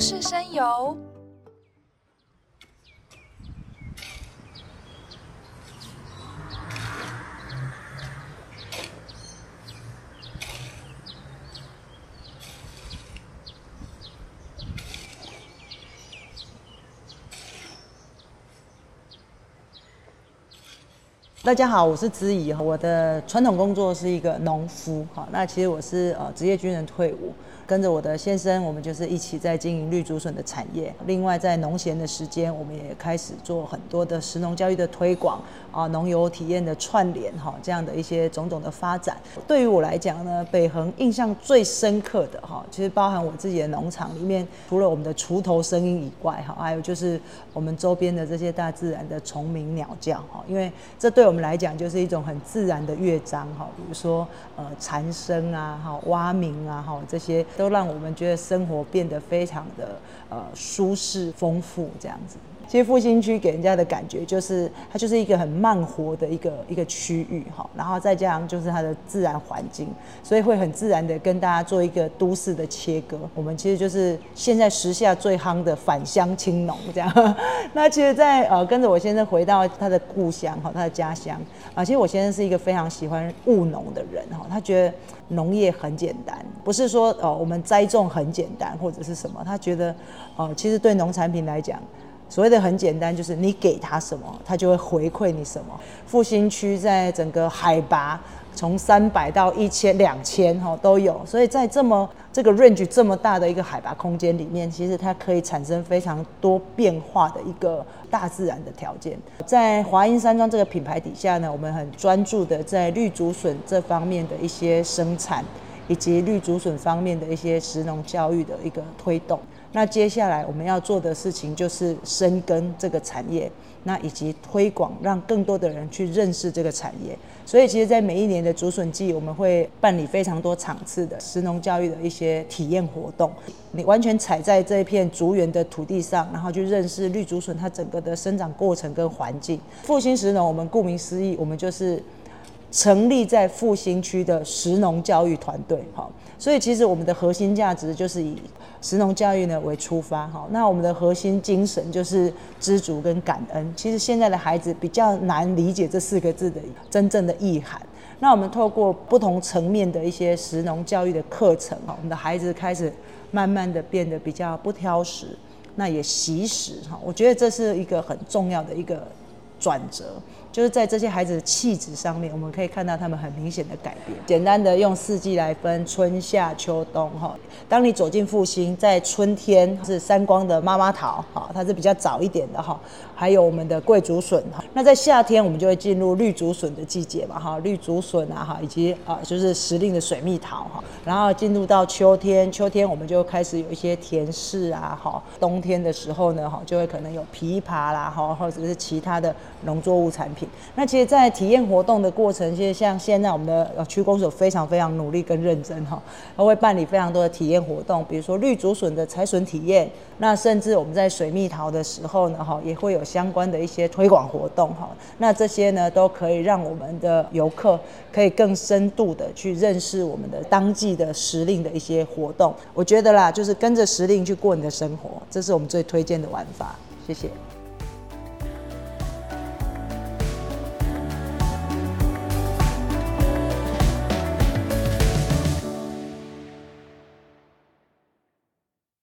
是谁大家好，我是子怡我的传统工作是一个农夫哈。那其实我是呃职业军人退伍。跟着我的先生，我们就是一起在经营绿竹笋的产业。另外，在农闲的时间，我们也开始做很多的食农教育的推广啊，农游体验的串联哈，这样的一些种种的发展。对于我来讲呢，北横印象最深刻的哈，其实包含我自己的农场里面，除了我们的锄头声音以外哈，还有就是我们周边的这些大自然的虫鸣鸟叫哈，因为这对我们来讲就是一种很自然的乐章哈，比如说呃蝉声啊哈，蛙鸣啊哈这些。都让我们觉得生活变得非常的呃舒适丰富这样子。其实复兴区给人家的感觉就是，它就是一个很慢活的一个一个区域哈，然后再加上就是它的自然环境，所以会很自然的跟大家做一个都市的切割。我们其实就是现在时下最夯的返乡青农这样。那其实，在呃跟着我先生回到他的故乡哈，他的家乡啊，其实我先生是一个非常喜欢务农的人哈，他觉得农业很简单，不是说呃我们栽种很简单或者是什么，他觉得呃其实对农产品来讲。所谓的很简单，就是你给他什么，他就会回馈你什么。复兴区在整个海拔从三百到一千、两千哈都有，所以在这么这个 range 这么大的一个海拔空间里面，其实它可以产生非常多变化的一个大自然的条件。在华阴山庄这个品牌底下呢，我们很专注的在绿竹笋这方面的一些生产，以及绿竹笋方面的一些食农教育的一个推动。那接下来我们要做的事情就是深耕这个产业，那以及推广，让更多的人去认识这个产业。所以，其实，在每一年的竹笋季，我们会办理非常多场次的食农教育的一些体验活动。你完全踩在这片竹园的土地上，然后去认识绿竹笋它整个的生长过程跟环境。复兴食农，我们顾名思义，我们就是。成立在复兴区的食农教育团队，好，所以其实我们的核心价值就是以食农教育呢为出发，好，那我们的核心精神就是知足跟感恩。其实现在的孩子比较难理解这四个字的真正的意涵。那我们透过不同层面的一些食农教育的课程，哈，我们的孩子开始慢慢的变得比较不挑食，那也习食，哈，我觉得这是一个很重要的一个转折。就是在这些孩子的气质上面，我们可以看到他们很明显的改变。简单的用四季来分，春夏秋冬哈。当你走进复兴，在春天是三光的妈妈桃，哈，它是比较早一点的哈。还有我们的桂竹笋哈。那在夏天，我们就会进入绿竹笋的季节嘛哈。绿竹笋啊哈，以及啊就是时令的水蜜桃哈。然后进入到秋天，秋天我们就开始有一些甜柿啊哈。冬天的时候呢哈，就会可能有枇杷啦哈，或者是其他的农作物产品。那其实，在体验活动的过程，其实像现在我们的区公所非常非常努力跟认真哈，他会办理非常多的体验活动，比如说绿竹笋的采笋体验，那甚至我们在水蜜桃的时候呢哈，也会有相关的一些推广活动哈。那这些呢，都可以让我们的游客可以更深度的去认识我们的当季的时令的一些活动。我觉得啦，就是跟着时令去过你的生活，这是我们最推荐的玩法。谢谢。